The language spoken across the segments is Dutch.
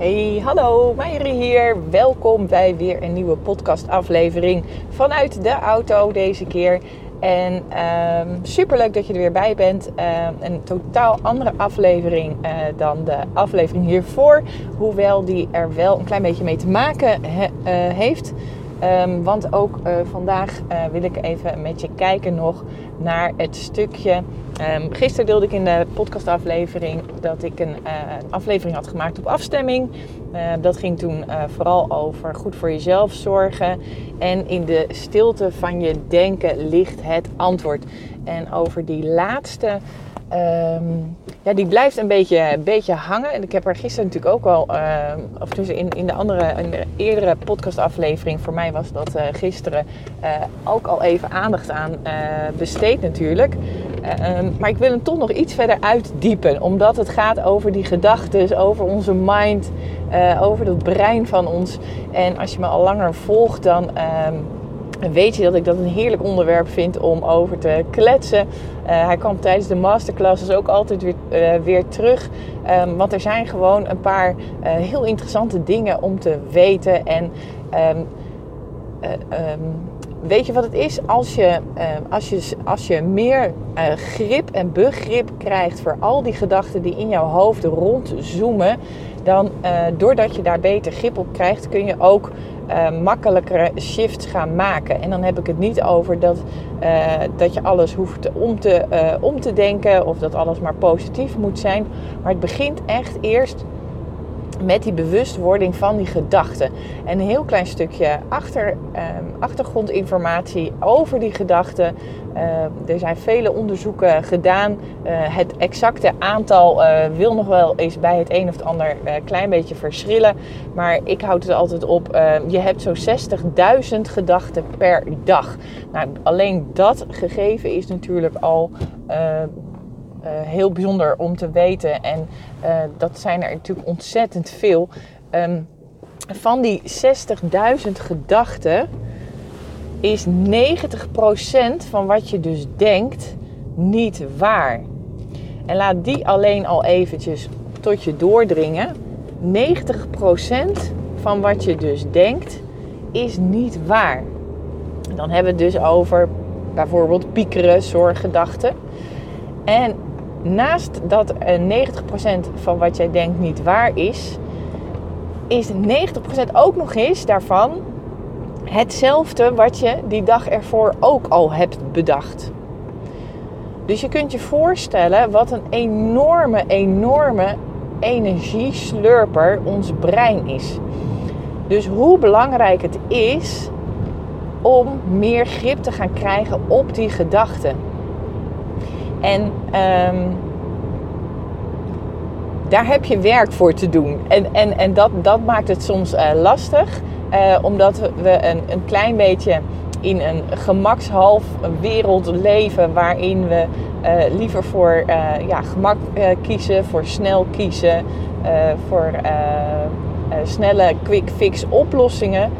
Hey, hallo, Meijeri hier. Welkom bij weer een nieuwe podcastaflevering vanuit de auto deze keer. En um, superleuk dat je er weer bij bent. Um, een totaal andere aflevering uh, dan de aflevering hiervoor. Hoewel die er wel een klein beetje mee te maken he, uh, heeft. Um, want ook uh, vandaag wil ik even met je kijken nog naar het stukje. gisteren deelde ik in de podcastaflevering dat ik een aflevering had gemaakt op afstemming. dat ging toen vooral over goed voor jezelf zorgen. En in de stilte van je denken ligt het antwoord. En over die laatste Um, ja, die blijft een beetje, beetje hangen. En ik heb er gisteren natuurlijk ook al, uh, of dus in, in, de andere, in de eerdere podcastaflevering, voor mij was dat uh, gisteren, uh, ook al even aandacht aan besteed natuurlijk. Um, maar ik wil hem toch nog iets verder uitdiepen, omdat het gaat over die gedachten, over onze mind, over het brein van ons. En als je me al langer volgt, dan. En weet je dat ik dat een heerlijk onderwerp vind om over te kletsen. Uh, hij kwam tijdens de masterclasses ook altijd weer, uh, weer terug. Um, want er zijn gewoon een paar uh, heel interessante dingen om te weten. En um, weet je wat het is? Als je, als je, als je meer grip en begrip krijgt voor al die gedachten die in jouw hoofd rondzoomen. Dan doordat je daar beter grip op krijgt, kun je ook uh, makkelijkere shifts gaan maken. En dan heb ik het niet over dat, uh, dat je alles hoeft om te, om te denken of dat alles maar positief moet zijn. Maar het begint echt eerst met die bewustwording van die gedachten. En een heel klein stukje achter, um, achtergrondinformatie over die gedachten. Uh, er zijn vele onderzoeken gedaan. Uh, het exacte aantal uh, wil nog wel eens bij het een of het ander klein beetje verschillen. Maar ik houd het altijd op. je hebt zo'n 60.000 gedachten per dag. Nou, alleen dat gegeven is natuurlijk al uh, heel bijzonder om te weten. En uh, dat zijn er natuurlijk ontzettend veel. Um, van die 60.000 gedachten is 90% van wat je dus denkt niet waar. En laat die alleen al eventjes tot je doordringen. 90% van wat je dus denkt is niet waar. Dan hebben we het dus over bijvoorbeeld piekeren, zorggedachten. En naast dat 90% van wat jij denkt niet waar is, is 90% ook nog eens daarvan hetzelfde wat je die dag ervoor ook al hebt bedacht. Dus je kunt je voorstellen wat een enorme, enorme energieslurper ons brein is. Dus hoe belangrijk het is om meer grip te gaan krijgen op die gedachten. En um, daar heb je werk voor te doen. En, en, en dat, dat maakt het soms uh, lastig, uh, omdat we een, een klein beetje in een gemakshalf wereld leven waarin we uh, liever voor ja, gemak kiezen, voor snel kiezen, voor snelle quick fix oplossingen.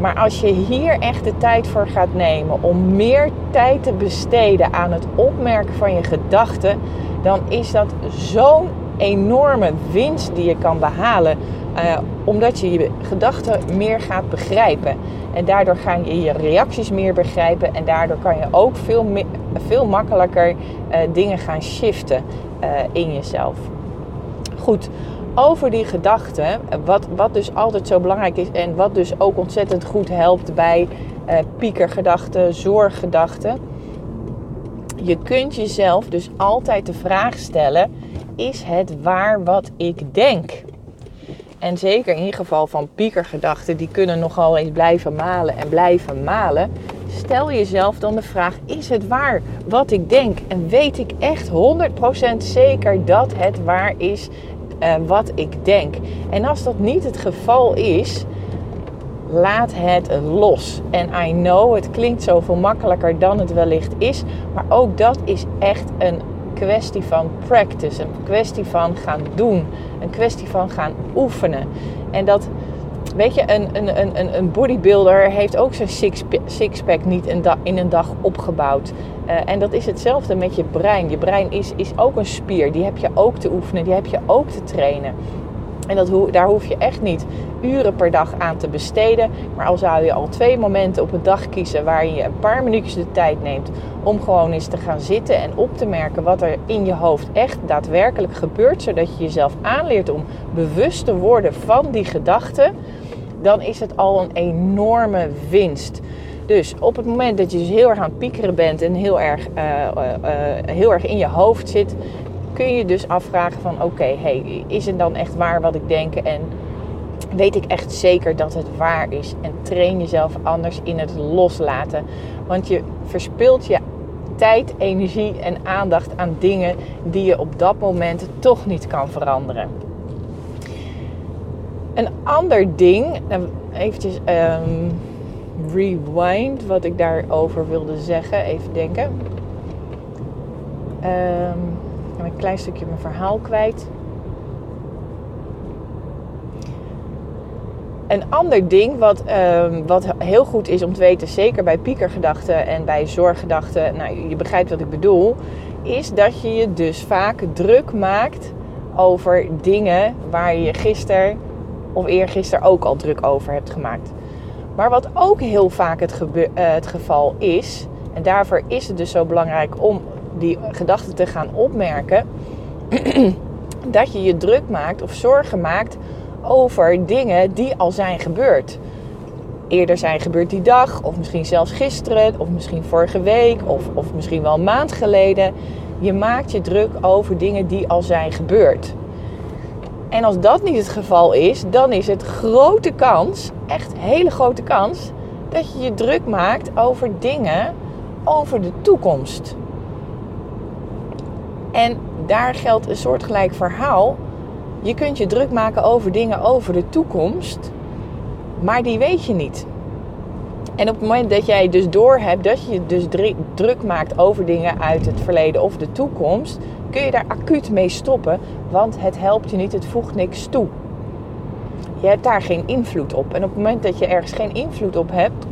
Maar als je hier echt de tijd voor gaat nemen om meer tijd te besteden aan het opmerken van je gedachten, dan is dat zo'n enorme winst die je kan behalen. Uh, omdat je je gedachten meer gaat begrijpen. En daardoor ga je je reacties meer begrijpen. En daardoor kan je ook veel, veel makkelijker uh, dingen gaan shiften uh, in jezelf. Goed, over die gedachten, wat, wat dus altijd zo belangrijk is en wat dus ook ontzettend goed helpt bij uh, piekergedachten, zorggedachten. Je kunt jezelf dus altijd de vraag stellen: is het waar wat ik denk? En zeker in geval van piekergedachten, die kunnen nogal eens blijven malen en blijven malen. Stel jezelf dan de vraag: is het waar wat ik denk? En weet ik echt 100% zeker dat het waar is uh, wat ik denk. En als dat niet het geval is, laat het los. En I know, het klinkt zoveel makkelijker dan het wellicht is. Maar ook dat is echt een kwestie van practice. Een kwestie van gaan doen. Een kwestie van gaan oefenen. En dat Weet je, een, een, een, een bodybuilder heeft ook zijn sixpack niet in een dag opgebouwd. Uh, en dat is hetzelfde met je brein. Je brein is, is ook een spier. Die heb je ook te oefenen, die heb je ook te trainen. En dat, daar hoef je echt niet uren per dag aan te besteden. Maar al zou je al twee momenten op een dag kiezen waarin je een paar minuutjes de tijd neemt om gewoon eens te gaan zitten en op te merken wat er in je hoofd echt daadwerkelijk gebeurt, zodat je jezelf aanleert om bewust te worden van die gedachten, dan is het al een enorme winst. Dus op het moment dat je dus heel erg aan het piekeren bent en heel erg, uh, heel erg in je hoofd zit, kun je dus afvragen van oké, hey, is het dan echt waar wat ik denk en weet ik echt zeker dat het waar is. En train jezelf anders in het loslaten. Want je verspilt je tijd, energie en aandacht aan dingen die je op dat moment toch niet kan veranderen. Een ander ding, nou, eventjes um, rewind wat ik daarover wilde zeggen. Even denken. Um, een klein stukje mijn verhaal kwijt. Een ander ding wat, um, wat heel goed is om te weten, zeker bij piekergedachten en bij zorggedachten, nou je begrijpt wat ik bedoel, is dat je je dus vaak druk maakt over dingen waar je gisteren of eergisteren ook al druk over hebt gemaakt. Maar wat ook heel vaak het, uh, het geval is, en daarvoor is het dus zo belangrijk om die gedachten te gaan opmerken, dat je je druk maakt of zorgen maakt over dingen die al zijn gebeurd. Eerder zijn gebeurd die dag, of misschien zelfs gisteren, of misschien vorige week, of, of misschien wel een maand geleden. Je maakt je druk over dingen die al zijn gebeurd. En als dat niet het geval is, dan is het grote kans, echt hele grote kans, dat je je druk maakt over dingen over de toekomst. En daar geldt een soortgelijk verhaal. Je kunt je druk maken over dingen over de toekomst, maar die weet je niet. En op het moment dat jij dus doorhebt dat je je dus druk maakt over dingen uit het verleden of de toekomst, kun je daar acuut mee stoppen, want het helpt je niet, het voegt niks toe. Je hebt daar geen invloed op. En op het moment dat je ergens geen invloed op hebt,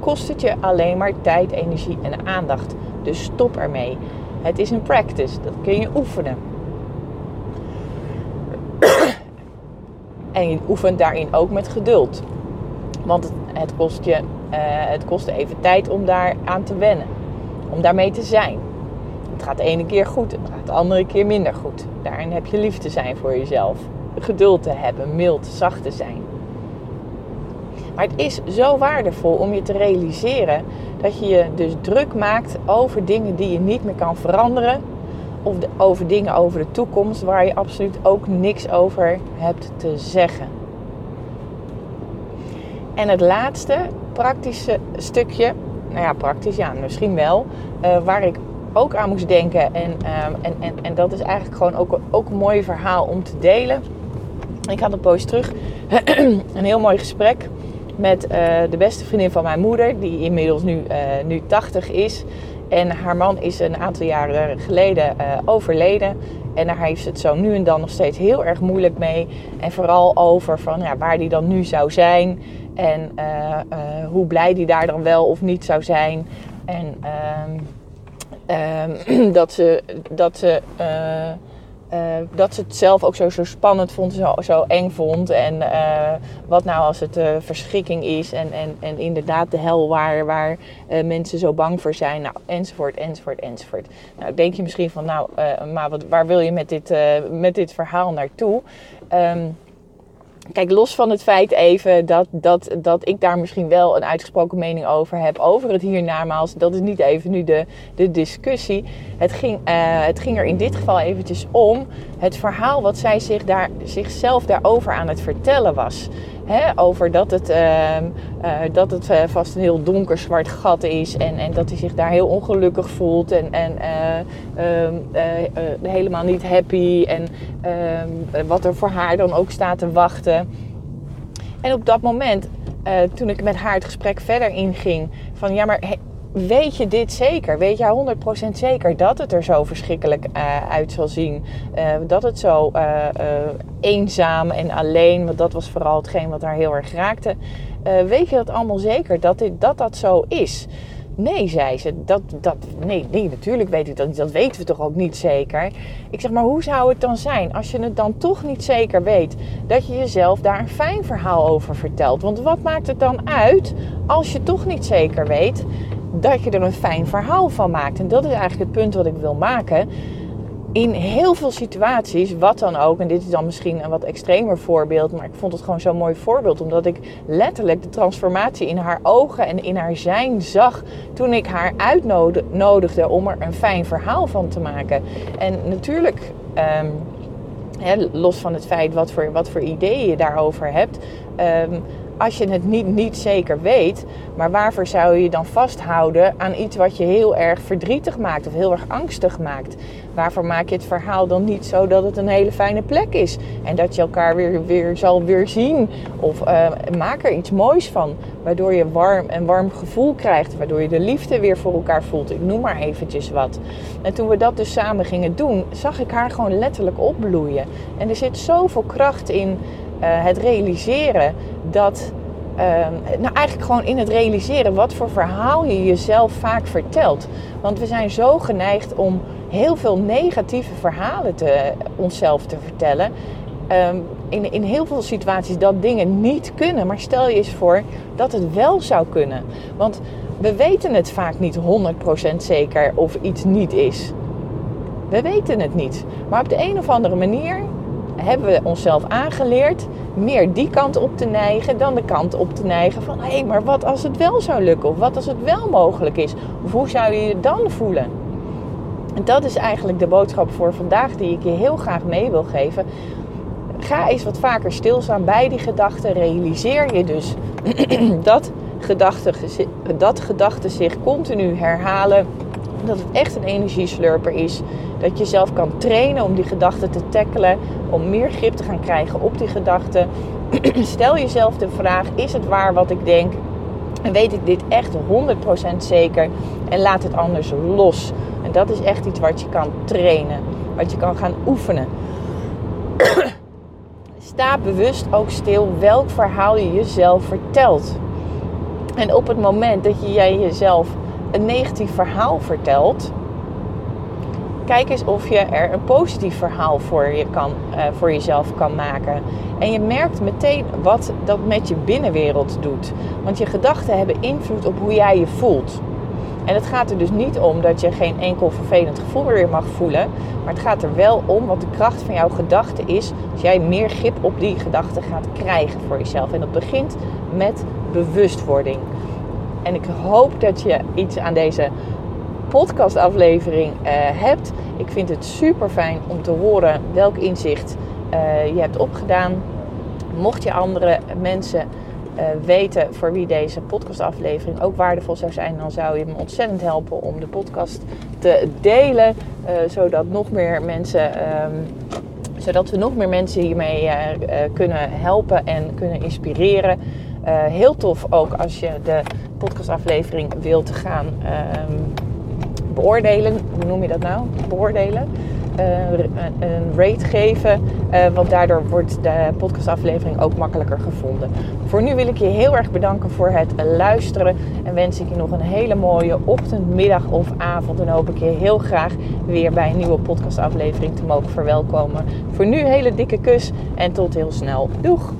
kost het je alleen maar tijd, energie en aandacht. Dus stop ermee. Het is een practice, dat kun je oefenen. en je oefent daarin ook met geduld. Want het, kost je uh, het kost even tijd om daar aan te wennen. Om daarmee te zijn. Het gaat de ene keer goed, het gaat de andere keer minder goed. Daarin heb je lief te zijn voor jezelf. Geduld te hebben, mild, zacht te zijn. Maar het is zo waardevol om je te realiseren dat je je dus druk maakt over dingen die je niet meer kan veranderen. Of over dingen over de toekomst waar je absoluut ook niks over hebt te zeggen. En het laatste praktische stukje, nou ja, praktisch ja, misschien wel, uh, waar ik ook aan moest denken. En, um, en, en, en dat is eigenlijk gewoon ook, ook een mooi verhaal om te delen. Ik had een poos terug een heel mooi gesprek met uh, de beste vriendin van mijn moeder, die inmiddels nu, uh, nu 80 is. En haar man is een aantal jaren geleden uh, overleden. En daar heeft ze het zo nu en dan nog steeds heel erg moeilijk mee. En vooral over van, ja, waar die dan nu zou zijn. En hoe blij die daar dan wel of niet zou zijn. En um, dat ze, dat ze uh, dat ze het zelf ook zo, zo spannend vond, zo, zo eng vond. En uh, wat nou als het uh, verschrikking is en, en, en inderdaad de hel waar, waar mensen zo bang voor zijn. Nou, enzovoort, enzovoort, enzovoort. Nou, denk je misschien van, nou, maar wat, waar wil je met dit, met dit verhaal naartoe? Um, Kijk, los van het feit even dat, dat, dat ik daar misschien wel een uitgesproken mening over heb, over het hiernamaals, dat is niet even nu de, de discussie. Het ging, uh, het ging er in dit geval eventjes om het verhaal wat zij zich daar, zichzelf daarover aan het vertellen was. Over dat het, uh, uh, dat het uh, vast een heel donker zwart gat is en, en dat hij zich daar heel ongelukkig voelt en, en ehm, helemaal niet happy en ehm, wat er voor haar dan ook staat te wachten. En op dat moment, toen ik met haar het gesprek verder inging, van ja, maar weet je dit zeker? Weet jij 100% zeker dat het er zo verschrikkelijk uh, uit zal zien? Uh, dat het zo uh, eenzaam en alleen, want dat was vooral hetgeen wat haar heel erg raakte. weet je dat allemaal zeker, dat, dit, dat dat zo is? Nee, zei ze. Dat, dat, nee, nee, natuurlijk weet ik dat niet. Dat weten we toch ook niet zeker. Ik zeg, maar hoe zou het dan zijn als je het dan toch niet zeker weet? Dat je jezelf daar een fijn verhaal over vertelt. Want wat maakt het dan uit als je toch niet zeker weet dat je er een fijn verhaal van maakt? En dat is eigenlijk het punt wat ik wil maken in heel veel situaties, wat dan ook, en dit is dan misschien een wat extremer voorbeeld, maar ik vond het gewoon zo'n mooi voorbeeld, omdat ik letterlijk de transformatie in haar ogen en in haar zijn zag toen ik haar uitnodigde om er een fijn verhaal van te maken. En natuurlijk. Um, los van het feit wat voor, wat voor ideeën je daarover hebt, um, als je het niet, niet zeker weet, maar waarvoor zou je dan vasthouden aan iets wat je heel erg verdrietig maakt of heel erg angstig maakt? Waarvoor maak je het verhaal dan niet zo dat het een hele fijne plek is en dat je elkaar weer, weer zal weer zien? Of uh, maak er iets moois van, waardoor je warm, een warm gevoel krijgt, waardoor je de liefde weer voor elkaar voelt. Ik noem maar eventjes wat. En toen we dat dus samen gingen doen, zag ik haar gewoon letterlijk opbloeien. En er zit zoveel kracht in het realiseren dat. Uh, nou, eigenlijk gewoon in het realiseren wat voor verhaal je jezelf vaak vertelt. Want we zijn zo geneigd om heel veel negatieve verhalen te, onszelf te vertellen. Um, in, in heel veel situaties dat dingen niet kunnen. Maar stel je eens voor dat het wel zou kunnen. Want we weten het vaak niet 100% zeker of iets niet is. We weten het niet. Maar op de een of andere manier hebben we onszelf aangeleerd meer die kant op te neigen dan de kant op te neigen van hé, hey, maar wat als het wel zou lukken? Of wat als het wel mogelijk is? Of hoe zou je je dan voelen? En dat is eigenlijk de boodschap voor vandaag die ik je heel graag mee wil geven. Ga eens wat vaker stilstaan bij die gedachten. Realiseer je dus dat gedachten, dat gedachten zich continu herhalen. Dat het echt een energieslurper is. Dat je zelf kan trainen om die gedachten te tackelen. Om meer grip te gaan krijgen op die gedachten. Stel jezelf de vraag: is het waar wat ik denk? En weet ik dit echt 100% zeker? En laat het anders los. En dat is echt iets wat je kan trainen. Wat je kan gaan oefenen. Sta bewust ook stil welk verhaal je jezelf vertelt. En op het moment dat je jij jezelf een negatief verhaal vertelt, kijk eens of je er een positief verhaal voor, je kan, uh, voor jezelf kan maken. En je merkt meteen wat dat met je binnenwereld doet. Want je gedachten hebben invloed op hoe jij je voelt. En het gaat er dus niet om dat je geen enkel vervelend gevoel meer mag voelen. Maar het gaat er wel om wat de kracht van jouw gedachte is. Als jij meer grip op die gedachte gaat krijgen voor jezelf. En dat begint met bewustwording. En ik hoop dat je iets aan deze podcastaflevering uh, hebt. Ik vind het super fijn om te horen welk inzicht uh, je hebt opgedaan. Mocht je andere mensen uh, weten voor wie deze podcastaflevering ook waardevol zou zijn, dan zou je me ontzettend helpen om de podcast te delen, zodat nog meer mensen. Um, zodat we nog meer mensen hiermee kunnen helpen en kunnen inspireren. Heel tof ook als je de podcastaflevering wilt gaan um, beoordelen. Hoe noem je dat nou? Beoordelen. Uh, een rate geven. Uh, want daardoor wordt de podcastaflevering ook makkelijker gevonden. Voor nu wil ik je heel erg bedanken voor het luisteren. En wens ik je nog een hele mooie ochtend, middag of avond. En hoop ik je heel graag weer bij een nieuwe podcastaflevering te mogen verwelkomen. Voor nu hele dikke kus en tot heel snel. Doeg!